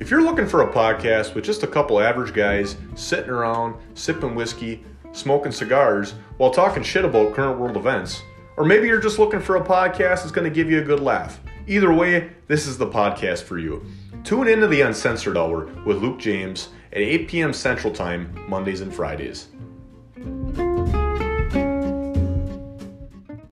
If you're looking for a podcast with just a couple average guys sitting around, sipping whiskey, smoking cigars, while talking shit about current world events, or maybe you're just looking for a podcast that's going to give you a good laugh, either way, this is the podcast for you. Tune into the Uncensored Hour with Luke James at 8 p.m. Central Time, Mondays and Fridays.